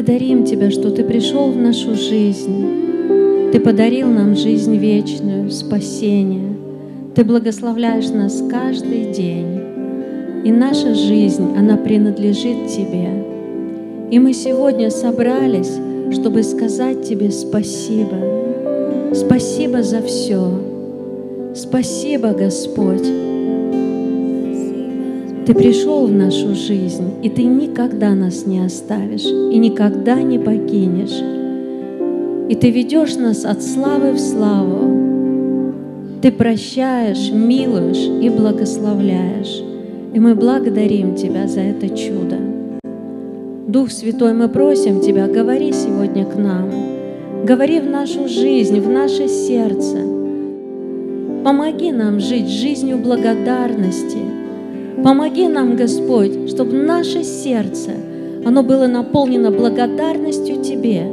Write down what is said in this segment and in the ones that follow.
благодарим Тебя, что Ты пришел в нашу жизнь. Ты подарил нам жизнь вечную, спасение. Ты благословляешь нас каждый день. И наша жизнь, она принадлежит Тебе. И мы сегодня собрались, чтобы сказать Тебе спасибо. Спасибо за все. Спасибо, Господь ты пришел в нашу жизнь, и Ты никогда нас не оставишь и никогда не покинешь. И Ты ведешь нас от славы в славу. Ты прощаешь, милуешь и благословляешь. И мы благодарим Тебя за это чудо. Дух Святой, мы просим Тебя, говори сегодня к нам. Говори в нашу жизнь, в наше сердце. Помоги нам жить жизнью благодарности – Помоги нам, Господь, чтобы наше сердце, оно было наполнено благодарностью Тебе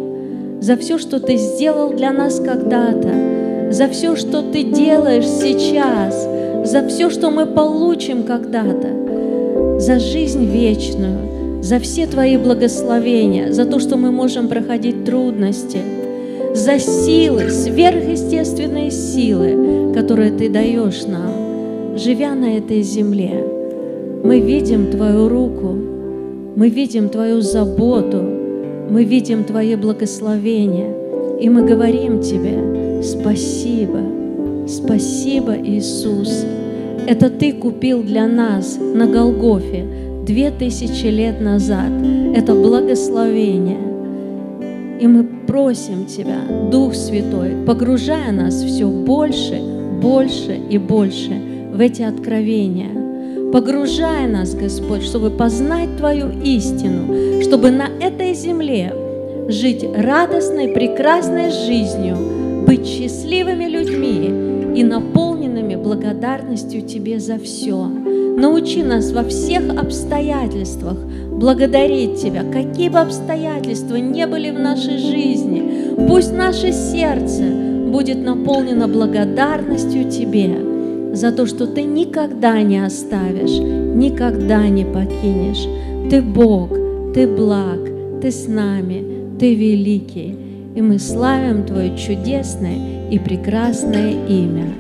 за все, что Ты сделал для нас когда-то, за все, что Ты делаешь сейчас, за все, что мы получим когда-то, за жизнь вечную, за все Твои благословения, за то, что мы можем проходить трудности, за силы, сверхъестественные силы, которые Ты даешь нам, живя на этой земле. Мы видим Твою руку, мы видим Твою заботу, мы видим Твое благословение, и мы говорим Тебе спасибо, спасибо, Иисус. Это Ты купил для нас на Голгофе две тысячи лет назад. Это благословение. И мы просим Тебя, Дух Святой, погружая нас все больше, больше и больше в эти откровения – Погружай нас, Господь, чтобы познать Твою истину, чтобы на этой земле жить радостной, прекрасной жизнью, быть счастливыми людьми и наполненными благодарностью Тебе за все. Научи нас во всех обстоятельствах благодарить Тебя, какие бы обстоятельства не были в нашей жизни. Пусть наше сердце будет наполнено благодарностью Тебе за то, что Ты никогда не оставишь, никогда не покинешь. Ты Бог, Ты благ, Ты с нами, Ты великий. И мы славим Твое чудесное и прекрасное имя.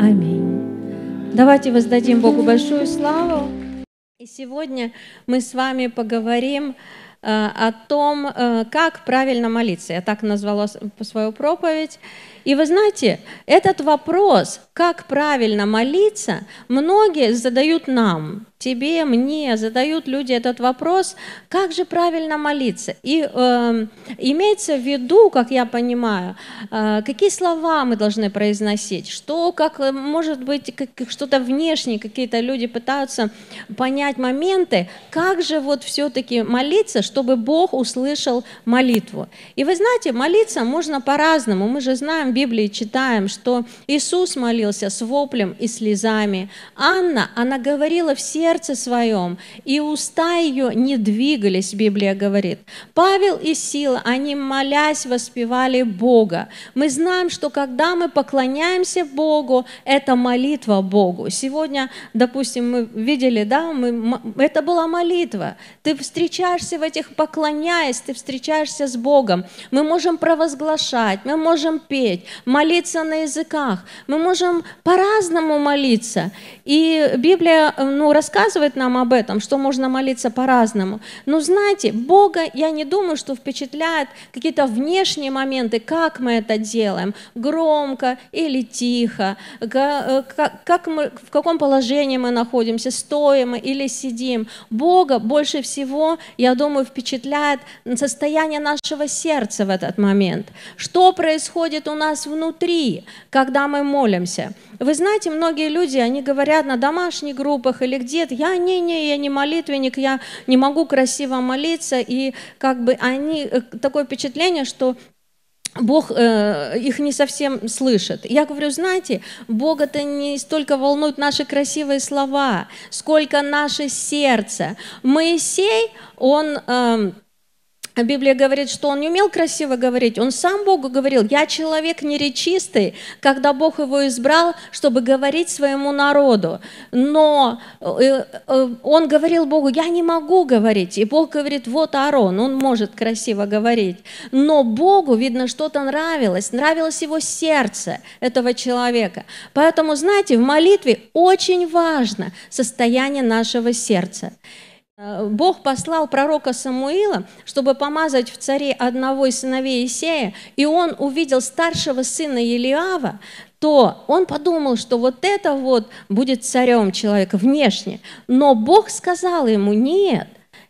Аминь. Давайте воздадим Богу большую славу. И сегодня мы с вами поговорим э, о том, э, как правильно молиться. Я так назвала свою проповедь. И вы знаете, этот вопрос, как правильно молиться, многие задают нам, тебе, мне, задают люди этот вопрос, как же правильно молиться. И э, имеется в виду, как я понимаю, э, какие слова мы должны произносить, что, как, может быть, как, что-то внешнее, какие-то люди пытаются понять моменты, как же вот все-таки молиться, чтобы Бог услышал молитву. И вы знаете, молиться можно по-разному. Мы же знаем, Библии читаем, что Иисус молился с воплем и слезами. Анна, она говорила в сердце своем, и уста ее не двигались, Библия говорит. Павел и Сила, они, молясь, воспевали Бога. Мы знаем, что когда мы поклоняемся Богу, это молитва Богу. Сегодня, допустим, мы видели, да, мы, это была молитва. Ты встречаешься в этих, поклоняясь, ты встречаешься с Богом. Мы можем провозглашать, мы можем петь, молиться на языках, мы можем по-разному молиться. И Библия ну, рассказывает нам об этом, что можно молиться по-разному. Но знаете, Бога, я не думаю, что впечатляет какие-то внешние моменты, как мы это делаем, громко или тихо, э, как мы, в каком положении мы находимся, стоим или сидим. Бога больше всего, я думаю, впечатляет состояние нашего сердца в этот момент. Что происходит у нас внутри, когда мы молимся? Вы знаете, многие люди, они говорят на домашних группах или где-то, я не, не, я не молитвенник, я не могу красиво молиться, и как бы они, э, такое впечатление, что Бог э, их не совсем слышит. Я говорю, знаете, Бог это не столько волнует наши красивые слова, сколько наше сердце. Моисей, он... Э, Библия говорит, что он не умел красиво говорить. Он сам Богу говорил, я человек неречистый, когда Бог его избрал, чтобы говорить своему народу. Но э, э, он говорил Богу, я не могу говорить. И Бог говорит, вот Аарон, он может красиво говорить. Но Богу, видно, что-то нравилось, нравилось его сердце этого человека. Поэтому, знаете, в молитве очень важно состояние нашего сердца. Э, Бог послал пророка Самуила, чтобы помазать в царе одного из сыновей Исея, и он увидел старшего сына Елиава, то он подумал, что вот это вот будет царем человека внешне. Но Бог сказал ему, нет,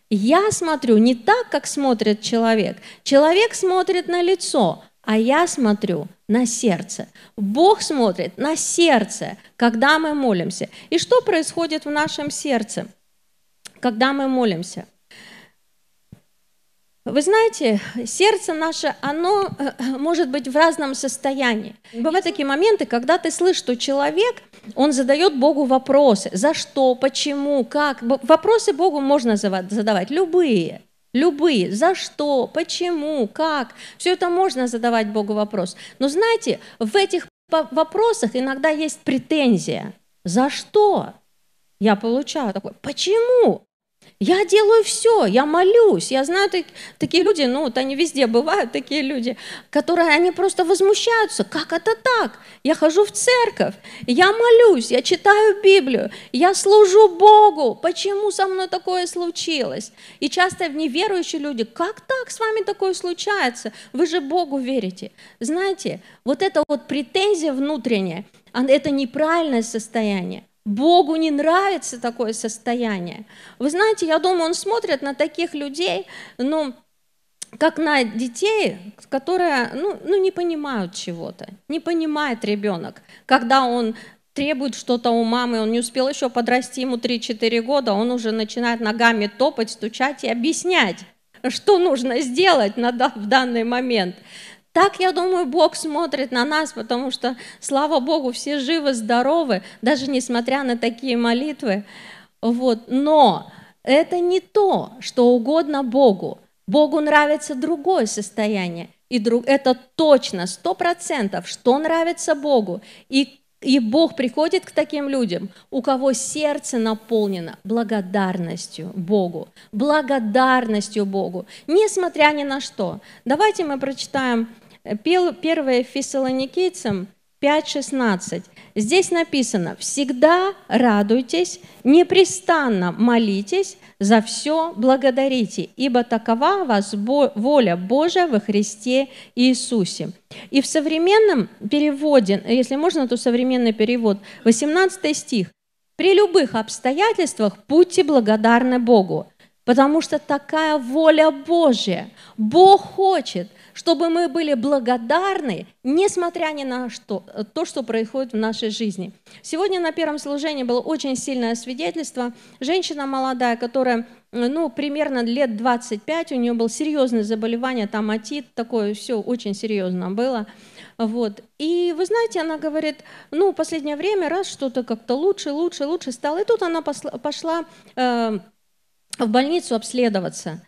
я смотрю не так, как смотрит человек. Человек смотрит на лицо, а я смотрю на сердце. Бог смотрит на сердце, когда мы молимся. И что происходит в нашем сердце? Когда мы молимся. Вы знаете, сердце наше, оно э, может быть в разном состоянии. Бывают такие моменты, когда ты слышишь, что человек, он задает Богу вопросы. За что, почему, как. Вопросы Богу можно задавать, любые. Любые. За что, почему, как. Все это можно задавать Богу вопрос. Но знаете, в этих вопросах иногда есть претензия. За что? Я получаю такое. Почему? Я делаю все, я молюсь. Я знаю так, такие люди, ну вот они везде бывают, такие люди, которые они просто возмущаются. Как это так? Я хожу в церковь, я молюсь, я читаю Библию, я служу Богу. Почему со мной такое случилось? И часто неверующие люди, как так с вами такое случается? Вы же Богу верите. Знаете, вот эта вот претензия внутренняя, это неправильное состояние. Богу не нравится такое состояние. Вы знаете, я думаю, он смотрит на таких людей, ну, как на детей, которые ну, ну, не понимают чего-то, не понимает ребенок, когда он требует что-то у мамы, он не успел еще подрасти, ему 3-4 года, он уже начинает ногами топать, стучать и объяснять, что нужно сделать в данный момент. Так, я думаю, Бог смотрит на нас, потому что, слава Богу, все живы, здоровы, даже несмотря на такие молитвы. Вот. Но это не то, что угодно Богу. Богу нравится другое состояние. И друг, это точно, сто процентов, что нравится Богу. И, и Бог приходит к таким людям, у кого сердце наполнено благодарностью Богу, благодарностью Богу, несмотря ни на что. Давайте мы прочитаем 1 Фессалоникийцам 5.16. Здесь написано, всегда радуйтесь, непрестанно молитесь, за все благодарите, ибо такова вас воля Божия во Христе Иисусе. И в современном переводе, если можно, то современный перевод, 18 стих. При любых обстоятельствах будьте благодарны Богу, потому что такая воля Божья. Бог хочет, чтобы мы были благодарны, несмотря ни на что, то, что происходит в нашей жизни. Сегодня на первом служении было очень сильное свидетельство. Женщина молодая, которая ну, примерно лет 25, у нее было серьезное заболевание, там отит, такое все очень серьезно было. Вот. И вы знаете, она говорит, ну, последнее время раз что-то как-то лучше, лучше, лучше стало. И тут она пошла э, в больницу обследоваться.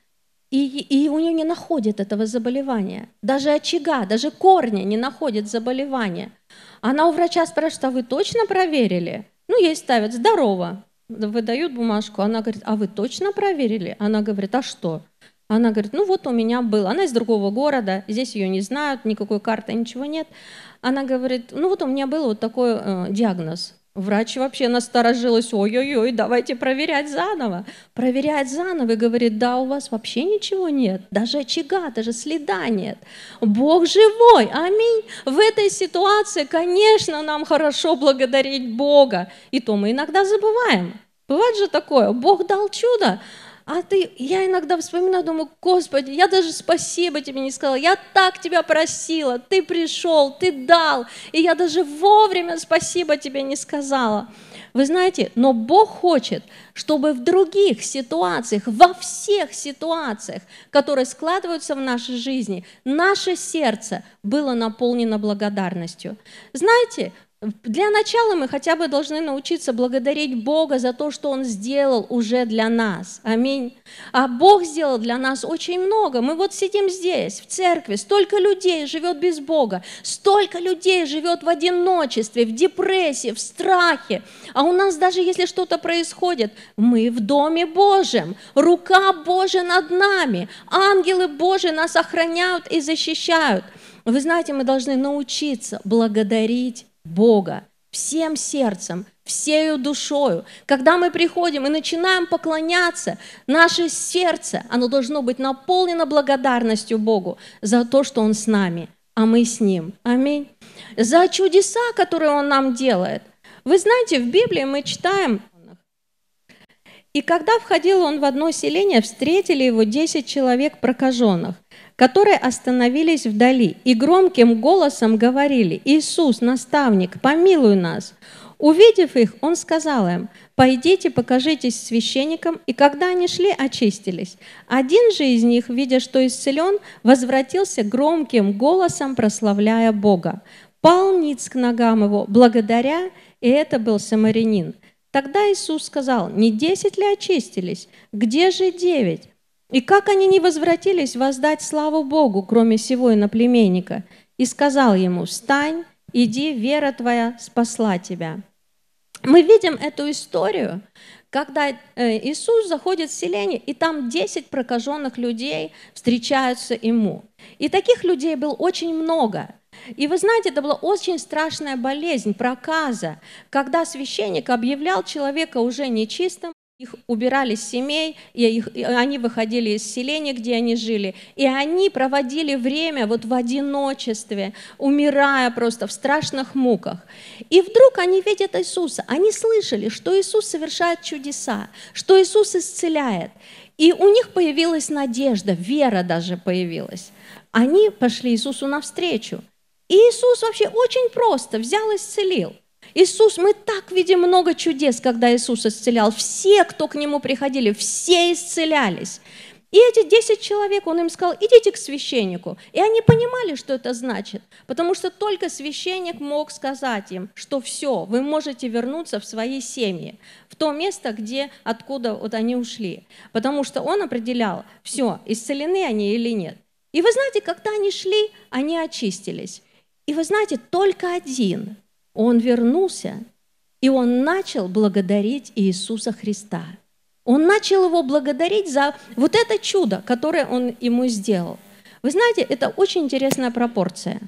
И, и у нее не находят этого заболевания. Даже очага, даже корня не находит заболевания. Она у врача спрашивает, а вы точно проверили? Ну, ей ставят «здорово», выдают бумажку. Она говорит, а вы точно проверили? Она говорит, а что? Она говорит, ну вот у меня был. Она из другого города, здесь ее не знают, никакой карты, ничего нет. Она говорит, ну вот у меня был вот такой э, диагноз. Врач вообще насторожилась, ой-ой-ой, давайте проверять заново. Проверяет заново и говорит, да, у вас вообще ничего нет, даже очага, даже следа нет. Бог живой, аминь. В этой ситуации, конечно, нам хорошо благодарить Бога. И то мы иногда забываем. Бывает же такое, Бог дал чудо, а ты, я иногда вспоминаю, думаю, Господи, я даже спасибо тебе не сказала, я так тебя просила, ты пришел, ты дал, и я даже вовремя спасибо тебе не сказала. Вы знаете, но Бог хочет, чтобы в других ситуациях, во всех ситуациях, которые складываются в нашей жизни, наше сердце было наполнено благодарностью. Знаете, для начала мы хотя бы должны научиться благодарить Бога за то, что Он сделал уже для нас. Аминь. А Бог сделал для нас очень много. Мы вот сидим здесь, в церкви, столько людей живет без Бога, столько людей живет в одиночестве, в депрессии, в страхе. А у нас даже если что-то происходит, мы в Доме Божьем, рука Божья над нами, ангелы Божьи нас охраняют и защищают. Вы знаете, мы должны научиться благодарить Бога всем сердцем, всею душою. Когда мы приходим и начинаем поклоняться, наше сердце, оно должно быть наполнено благодарностью Богу за то, что Он с нами, а мы с Ним. Аминь. За чудеса, которые Он нам делает. Вы знаете, в Библии мы читаем, и когда входил он в одно селение, встретили его десять человек прокаженных – которые остановились вдали и громким голосом говорили, «Иисус, наставник, помилуй нас!» Увидев их, он сказал им, «Пойдите, покажитесь священникам». И когда они шли, очистились. Один же из них, видя, что исцелен, возвратился громким голосом, прославляя Бога. Пал ниц к ногам его, благодаря, и это был самарянин. Тогда Иисус сказал, «Не десять ли очистились? Где же девять?» И как они не возвратились воздать славу Богу, кроме сего иноплеменника, и сказал ему, «Встань, иди, вера твоя спасла тебя». Мы видим эту историю, когда э, Иисус заходит в селение, и там 10 прокаженных людей встречаются ему. И таких людей было очень много. И вы знаете, это была очень страшная болезнь, проказа, когда священник объявлял человека уже нечистым, их убирали с семей, и, их, и они выходили из селения, где они жили, и они проводили время вот в одиночестве, умирая просто в страшных муках. И вдруг они видят Иисуса, они слышали, что Иисус совершает чудеса, что Иисус исцеляет. И у них появилась надежда, вера даже появилась. Они пошли Иисусу навстречу. И Иисус вообще очень просто взял и исцелил – Иисус, мы так видим много чудес, когда Иисус исцелял. Все, кто к Нему приходили, все исцелялись. И эти 10 человек, он им сказал, идите к священнику. И они понимали, что это значит, потому что только священник мог сказать им, что все, вы можете вернуться в свои семьи, в то место, где, откуда вот они ушли. Потому что он определял, все, исцелены они или нет. И вы знаете, когда они шли, они очистились. И вы знаете, только один – он вернулся, и он начал благодарить Иисуса Христа. Он начал его благодарить за вот это чудо, которое он ему сделал. Вы знаете, это очень интересная пропорция.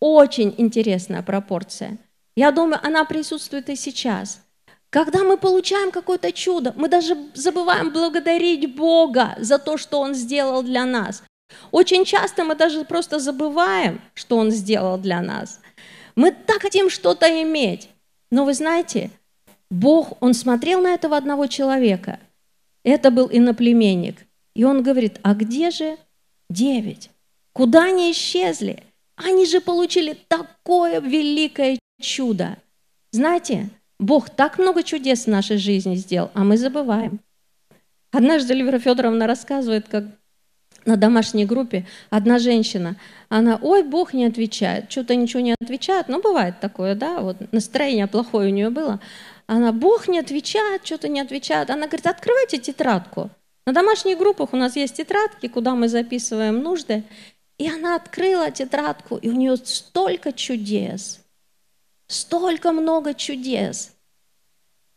Очень интересная пропорция. Я думаю, она присутствует и сейчас. Когда мы получаем какое-то чудо, мы даже забываем благодарить Бога за то, что Он сделал для нас. Очень часто мы даже просто забываем, что Он сделал для нас. Мы так хотим что-то иметь. Но вы знаете, Бог, Он смотрел на этого одного человека. Это был иноплеменник. И Он говорит, а где же девять? Куда они исчезли? Они же получили такое великое чудо. Знаете, Бог так много чудес в нашей жизни сделал, а мы забываем. Однажды Эльвира Федоровна рассказывает, как на домашней группе одна женщина, она, ой, Бог не отвечает, что-то ничего не отвечает, ну, бывает такое, да, вот настроение плохое у нее было. Она, Бог не отвечает, что-то не отвечает. Она говорит, открывайте тетрадку. На домашних группах у нас есть тетрадки, куда мы записываем нужды. И она открыла тетрадку, и у нее столько чудес, столько много чудес.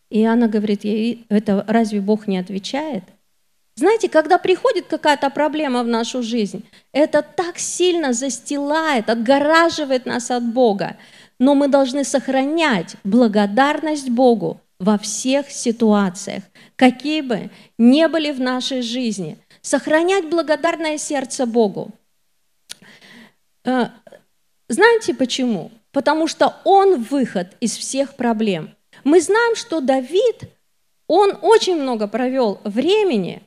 И она говорит ей, это разве Бог не отвечает? Знаете, когда приходит какая-то проблема в нашу жизнь, это так сильно застилает, отгораживает нас от Бога. Но мы должны сохранять благодарность Богу во всех ситуациях, какие бы ни были в нашей жизни. Сохранять благодарное сердце Богу. Э, знаете почему? Потому что Он выход из всех проблем. Мы знаем, что Давид, он очень много провел времени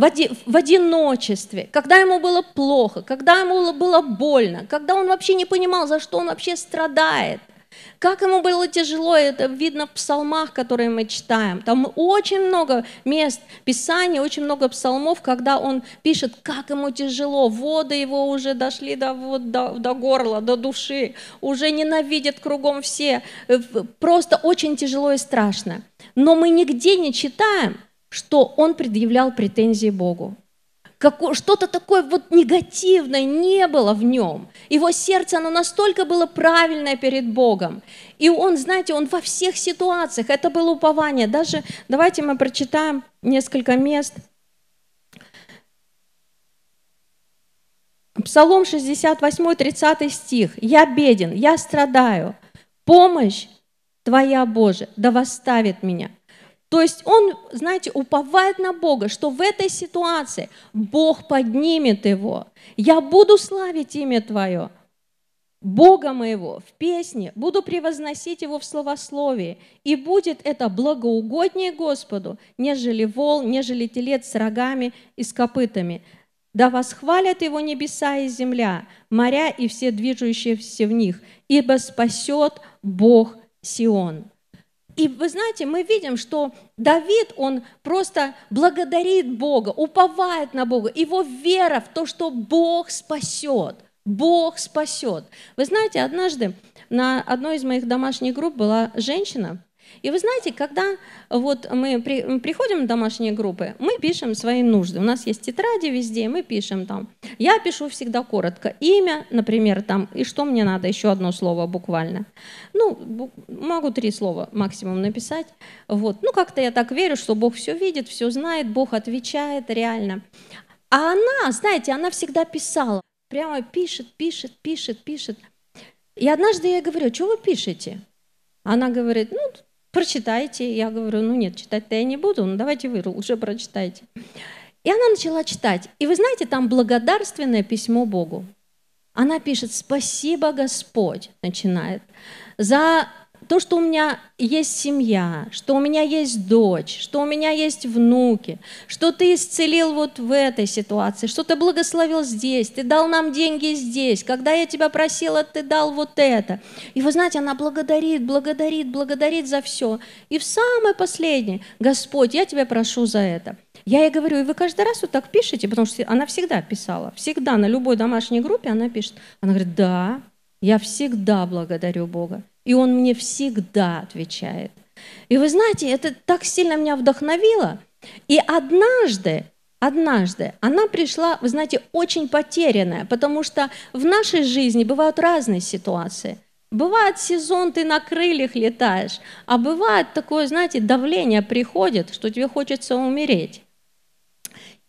в, оди, в одиночестве, когда ему было плохо, когда ему было больно, когда он вообще не понимал, за что он вообще страдает. Как ему было тяжело, это видно в псалмах, которые мы читаем. Там очень много мест Писания, очень много псалмов, когда он пишет, как ему тяжело, воды его уже дошли до, вот, до, до горла, до души, уже ненавидят кругом все, э, просто очень тяжело и страшно. Но мы нигде не читаем, что он предъявлял претензии Богу что-то такое вот негативное не было в нем. Его сердце, оно настолько было правильное перед Богом. И он, знаете, он во всех ситуациях, это было упование. Даже давайте мы прочитаем несколько мест. Псалом 68, 30 стих. «Я беден, я страдаю. Помощь Твоя, Боже, да восставит меня. То есть он, знаете, уповает на Бога, что в этой ситуации Бог поднимет его. Я буду славить имя Твое, Бога моего, в песне, буду превозносить Его в словословии, и будет это благоугоднее Господу, нежели вол, нежели телец с рогами и с копытами. Да восхвалят Его небеса и земля, моря и все движущиеся в них, ибо спасет Бог Сион. И вы знаете, мы видим, что Давид, он просто благодарит Бога, уповает на Бога. Его вера в то, что Бог спасет. Бог спасет. Вы знаете, однажды на одной из моих домашних групп была женщина, и вы знаете, когда вот мы при, приходим в домашние группы, мы пишем свои нужды. У нас есть тетради везде, мы пишем там. Я пишу всегда коротко. Имя, например, там, и что мне надо, еще одно слово буквально. Ну, могу три слова максимум написать. Вот. Ну, как-то я так верю, что Бог все видит, все знает, Бог отвечает реально. А она, знаете, она всегда писала. Прямо пишет, пишет, пишет, пишет. И однажды я говорю, что вы пишете? Она говорит, ну, прочитайте. Я говорю, ну нет, читать-то я не буду, ну давайте вы лучше прочитайте. И она начала читать. И вы знаете, там благодарственное письмо Богу. Она пишет, спасибо, Господь, начинает, за то, что у меня есть семья, что у меня есть дочь, что у меня есть внуки, что ты исцелил вот в этой ситуации, что ты благословил здесь, ты дал нам деньги здесь, когда я тебя просила, ты дал вот это. И вы знаете, она благодарит, благодарит, благодарит за все. И в самое последнее, Господь, я тебя прошу за это. Я ей говорю, и вы каждый раз вот так пишете, потому что она всегда писала, всегда на любой домашней группе она пишет. Она говорит, да, я всегда благодарю Бога. И он мне всегда отвечает. И вы знаете, это так сильно меня вдохновило. И однажды, однажды она пришла, вы знаете, очень потерянная, потому что в нашей жизни бывают разные ситуации. Бывает сезон, ты на крыльях летаешь, а бывает такое, знаете, давление приходит, что тебе хочется умереть.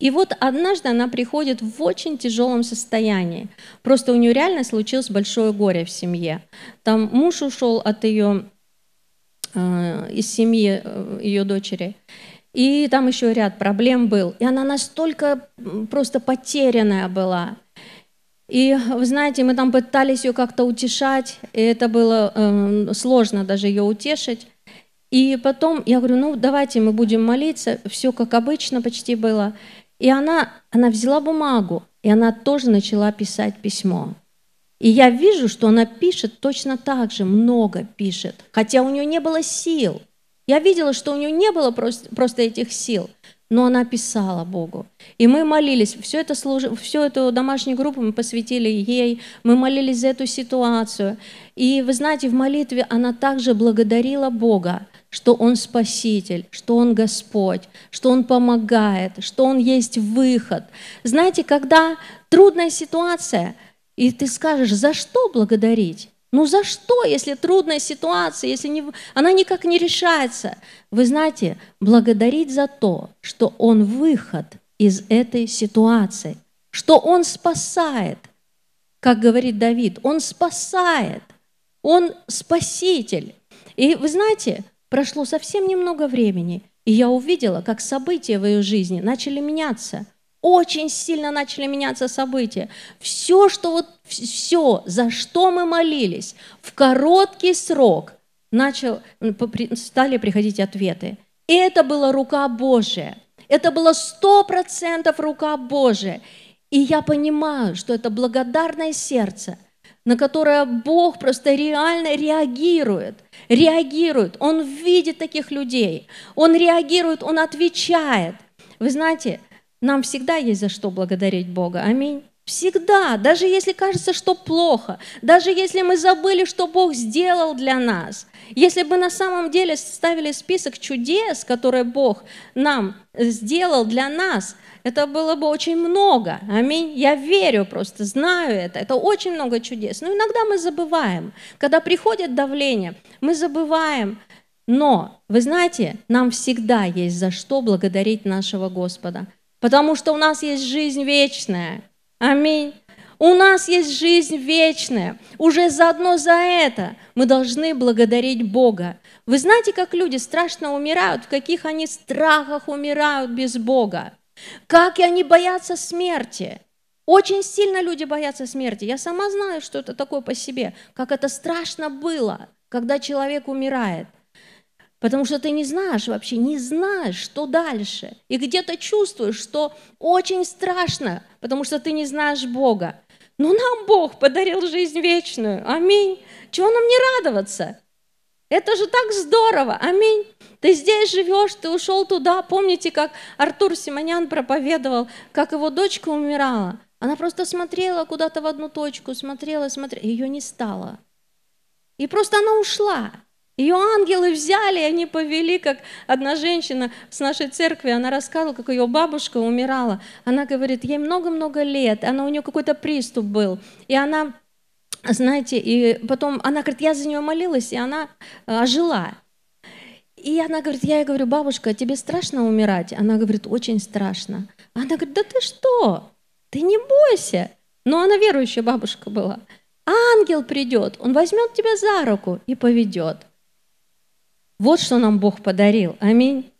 И вот однажды она приходит в очень тяжелом состоянии. Просто у нее реально случилось большое горе в семье. Там муж ушел от ее, э, из семьи э, ее дочери. И там еще ряд проблем был. И она настолько просто потерянная была. И вы знаете, мы там пытались ее как-то утешать, и это было э, сложно даже ее утешить. И потом я говорю, ну давайте мы будем молиться, все как обычно почти было. И она, она взяла бумагу, и она тоже начала писать письмо. И я вижу, что она пишет точно так же, много пишет, хотя у нее не было сил. Я видела, что у нее не было просто, просто этих сил, но она писала Богу. И мы молились, все это служ... всю эту домашнюю группу мы посвятили ей, мы молились за эту ситуацию. И вы знаете, в молитве она также благодарила Бога, что Он Спаситель, что Он Господь, что Он помогает, что Он есть выход. Знаете, когда трудная ситуация, и ты скажешь, за что благодарить? Ну за что, если трудная ситуация, если не, она никак не решается? Вы знаете, благодарить за то, что Он выход из этой ситуации, что Он спасает, как говорит Давид, Он спасает, Он спаситель. И вы знаете, прошло совсем немного времени, и я увидела, как события в ее жизни начали меняться – очень сильно начали меняться события. Все, что вот все, за что мы молились, в короткий срок начал, стали приходить ответы. И это была рука Божия. Это было сто процентов рука Божия. И я понимаю, что это благодарное сердце, на которое Бог просто реально реагирует. Реагирует. Он видит таких людей. Он реагирует, он отвечает. Вы знаете, нам всегда есть за что благодарить Бога. Аминь. Всегда, даже если кажется, что плохо, даже если мы забыли, что Бог сделал для нас, если бы на самом деле ставили список чудес, которые Бог нам сделал для нас, это было бы очень много. Аминь. Я верю просто, знаю это. Это очень много чудес. Но иногда мы забываем. Когда приходит давление, мы забываем. Но, вы знаете, нам всегда есть за что благодарить нашего Господа потому что у нас есть жизнь вечная. Аминь. У нас есть жизнь вечная. Уже заодно за это мы должны благодарить Бога. Вы знаете, как люди страшно умирают, в каких они страхах умирают без Бога? Как и они боятся смерти. Очень сильно люди боятся смерти. Я сама знаю, что это такое по себе, как это страшно было, когда человек умирает – Потому что ты не знаешь вообще, не знаешь, что дальше. И где-то чувствуешь, что очень страшно, потому что ты не знаешь Бога. Но нам Бог подарил жизнь вечную. Аминь. Чего нам не радоваться? Это же так здорово. Аминь. Ты здесь живешь, ты ушел туда. Помните, как Артур Симонян проповедовал, как его дочка умирала. Она просто смотрела куда-то в одну точку, смотрела, смотрела, ее не стало. И просто она ушла. Ее ангелы взяли, и они повели, как одна женщина с нашей церкви, она рассказывала, как ее бабушка умирала. Она говорит, ей много-много лет, она, у нее какой-то приступ был, и она, знаете, и потом она говорит, я за нее молилась, и она э, ожила. И она говорит, я ей говорю, бабушка, тебе страшно умирать? Она говорит, очень страшно. Она говорит, да ты что? Ты не бойся. Но она верующая бабушка была. Ангел придет, он возьмет тебя за руку и поведет. Вот что нам Бог подарил. Аминь.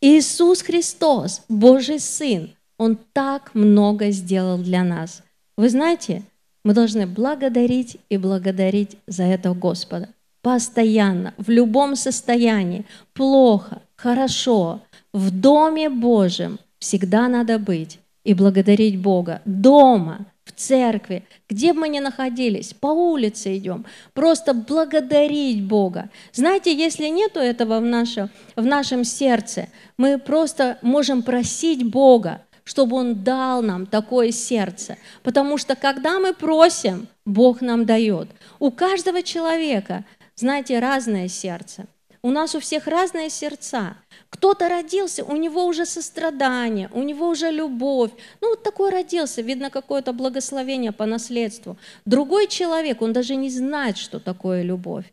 Иисус Христос, Божий Сын, Он так много сделал для нас. Вы знаете, мы должны благодарить и благодарить за это Господа. Постоянно, в любом состоянии, плохо, хорошо, в Доме Божьем всегда надо быть и благодарить Бога. Дома, в церкви, где бы мы ни находились, по улице идем, просто благодарить Бога. Знаете, если нету этого в нашем, в нашем сердце, мы просто можем просить Бога, чтобы Он дал нам такое сердце. Потому что когда мы просим, Бог нам дает. У каждого человека, знаете, разное сердце. У нас у всех разные сердца. Кто-то родился, у него уже сострадание, у него уже любовь. Ну, вот такой родился, видно, какое-то благословение по наследству. Другой человек, он даже не знает, что такое любовь.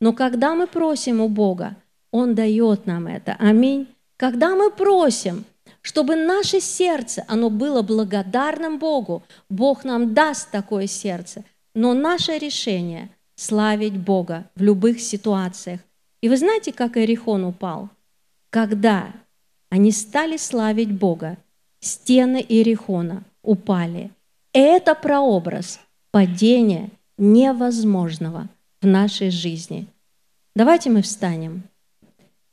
Но когда мы просим у Бога, Он дает нам это. Аминь. Когда мы просим, чтобы наше сердце, оно было благодарным Богу, Бог нам даст такое сердце. Но наше решение – славить Бога в любых ситуациях. И вы знаете, как Иерихон упал? Когда они стали славить Бога, стены Иерихона упали. Это прообраз падения невозможного в нашей жизни. Давайте мы встанем.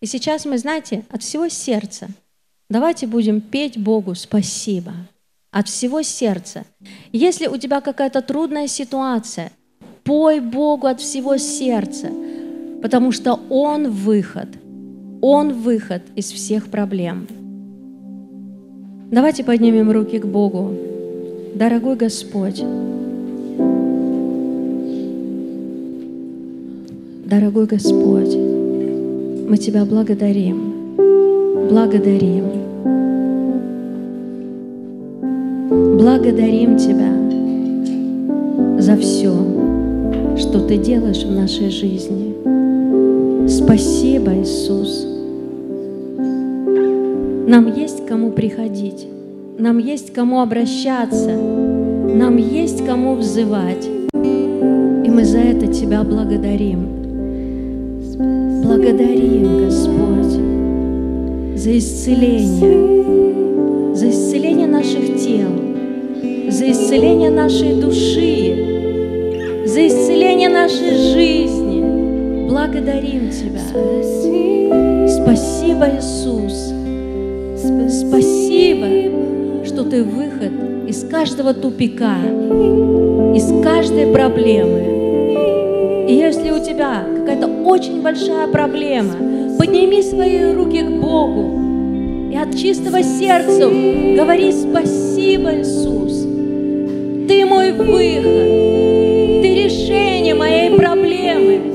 И сейчас мы, знаете, от всего сердца, давайте будем петь Богу спасибо. От всего сердца. Если у тебя какая-то трудная ситуация, пой Богу от всего сердца, потому что Он выход – Он выход из всех проблем. Давайте поднимем руки к Богу. Дорогой Господь, дорогой Господь, мы Тебя благодарим, благодарим, благодарим Тебя за все, что Ты делаешь в нашей жизни. Спасибо, Иисус. Нам есть к кому приходить, нам есть к кому обращаться, нам есть кому взывать. И мы за это Тебя благодарим. Благодарим, Господь, за исцеление, за исцеление наших тел, за исцеление нашей души, за исцеление нашей жизни. Благодарим Тебя. Спасибо, Иисус. Спасибо, что Ты выход из каждого тупика, из каждой проблемы. И если у тебя какая-то очень большая проблема, подними свои руки к Богу и от чистого сердца говори спасибо, Иисус. Ты мой выход, ты решение моей проблемы.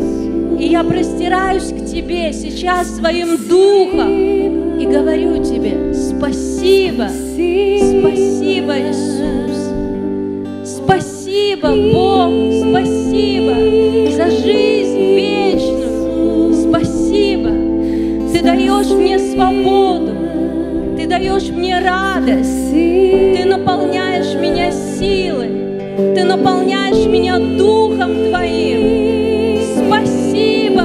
Я простираюсь к Тебе сейчас своим духом и говорю тебе спасибо, спасибо, Иисус. Спасибо, Бог, спасибо за жизнь вечную. Спасибо. Ты даешь мне свободу, ты даешь мне радость, ты наполняешь меня силой, ты наполняешь меня Духом Твоим.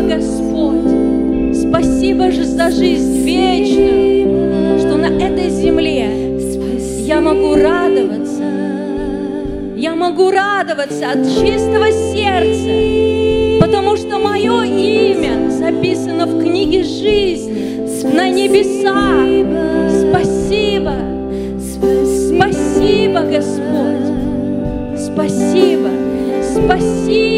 Господь. Спасибо же за жизнь вечную, что на этой земле я могу радоваться. Я могу радоваться от чистого сердца, потому что мое имя записано в книге жизни на небесах. Спасибо. Спасибо, Господь. Спасибо. Спасибо,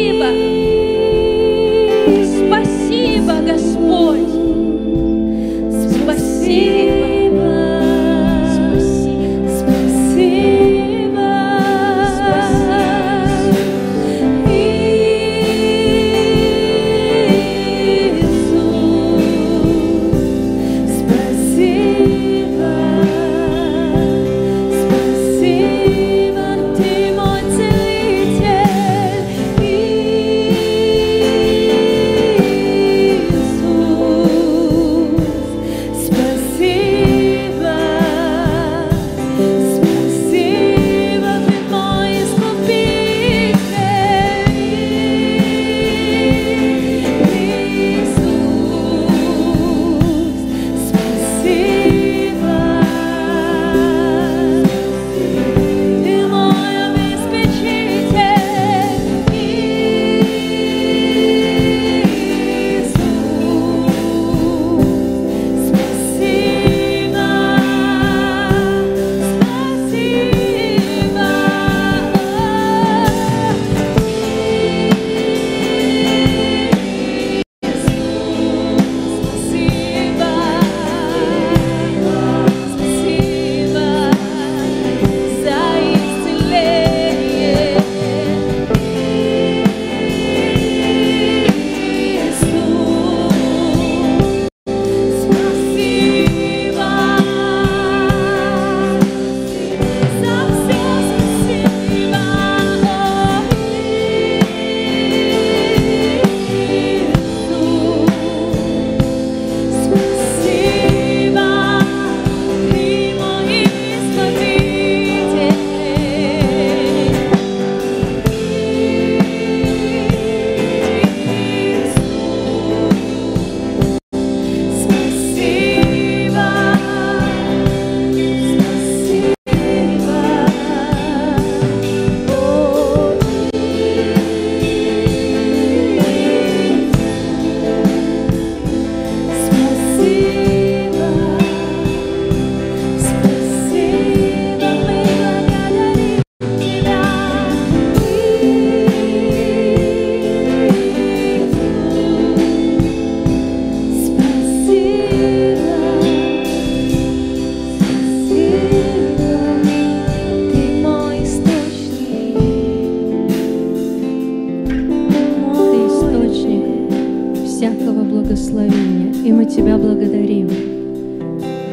всякого благословения. И мы Тебя благодарим.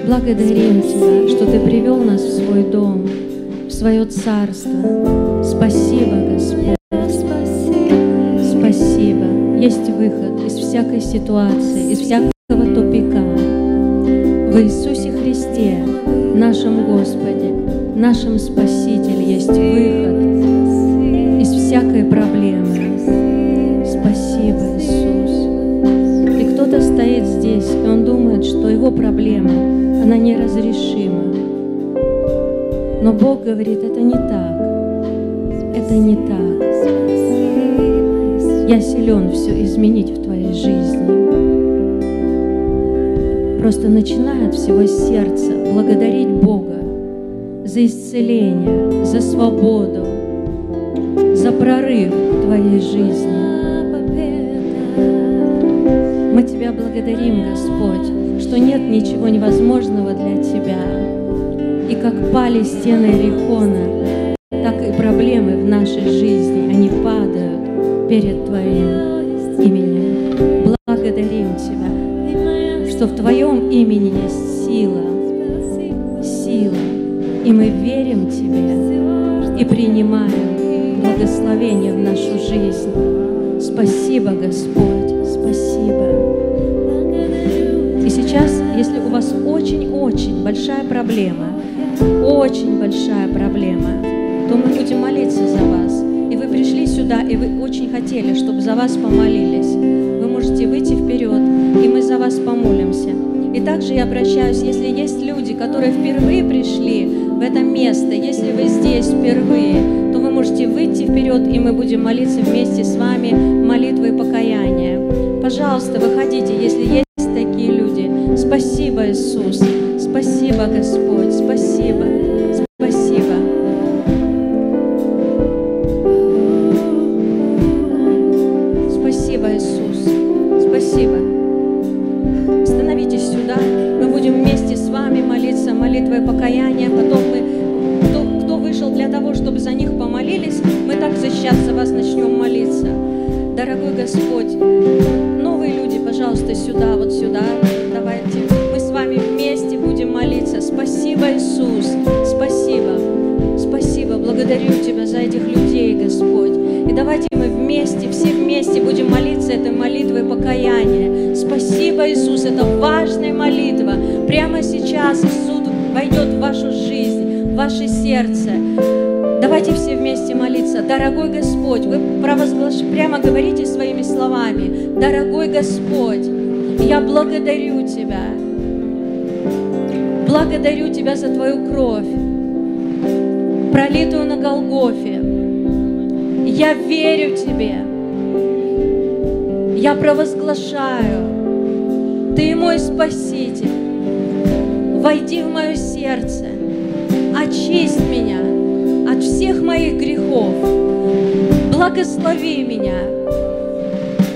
Благодарим Тебя, что Ты привел нас в свой дом, в свое царство. Спасибо, Господь. Спасибо. Есть выход из всякой ситуации, из всякого тупика. В Иисусе Христе, нашем Господе, нашем Спасителе есть выход из всякой проблемы. Стоит здесь, и он думает, что его проблема, она неразрешима. Но Бог говорит, это не так. Это не так. Я силен все изменить в твоей жизни. Просто начинай от всего сердца благодарить Бога за исцеление, за свободу, за прорыв в твоей жизни. Благодарим, Господь, что нет ничего невозможного для Тебя. И как пали стены Иерихона, так и проблемы в нашей жизни, они падают перед Твоим именем. Благодарим Тебя, что в Твоем имени есть сила, сила, и мы верим Тебе и принимаем благословение в нашу жизнь. Спасибо, Господь, спасибо. Сейчас, если у вас очень-очень большая проблема, очень большая проблема, то мы будем молиться за вас. И вы пришли сюда, и вы очень хотели, чтобы за вас помолились. Вы можете выйти вперед, и мы за вас помолимся. И также я обращаюсь, если есть люди, которые впервые пришли в это место, если вы здесь впервые, то вы можете выйти вперед, и мы будем молиться вместе с вами молитвой покаяния. Пожалуйста, выходите, если есть Тебе. Я провозглашаю, Ты мой Спаситель. Войди в мое сердце, очисть меня от всех моих грехов. Благослови меня.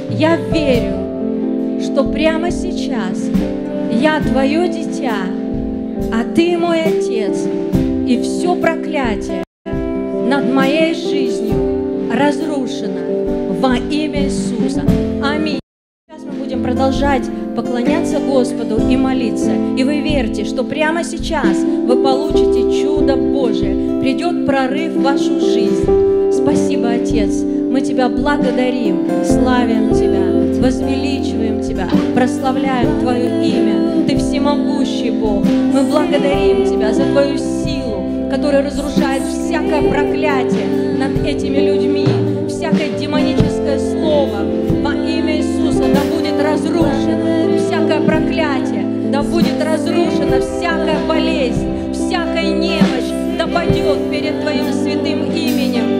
Я верю, что прямо сейчас я Твое дитя, а Ты мой Отец, и все проклятие разрушено во имя Иисуса. Аминь. Сейчас мы будем продолжать поклоняться Господу и молиться. И вы верьте, что прямо сейчас вы получите чудо Божие. Придет прорыв в вашу жизнь. Спасибо, Отец. Мы Тебя благодарим, славим Тебя, возвеличиваем Тебя, прославляем Твое имя. Ты всемогущий Бог. Мы благодарим Тебя за Твою силу, которая разрушает всякое проклятие над этими людьми всякое демоническое слово во имя Иисуса да будет разрушено, всякое проклятие да будет разрушено, всякая болезнь, всякая немощь да падет перед Твоим святым именем.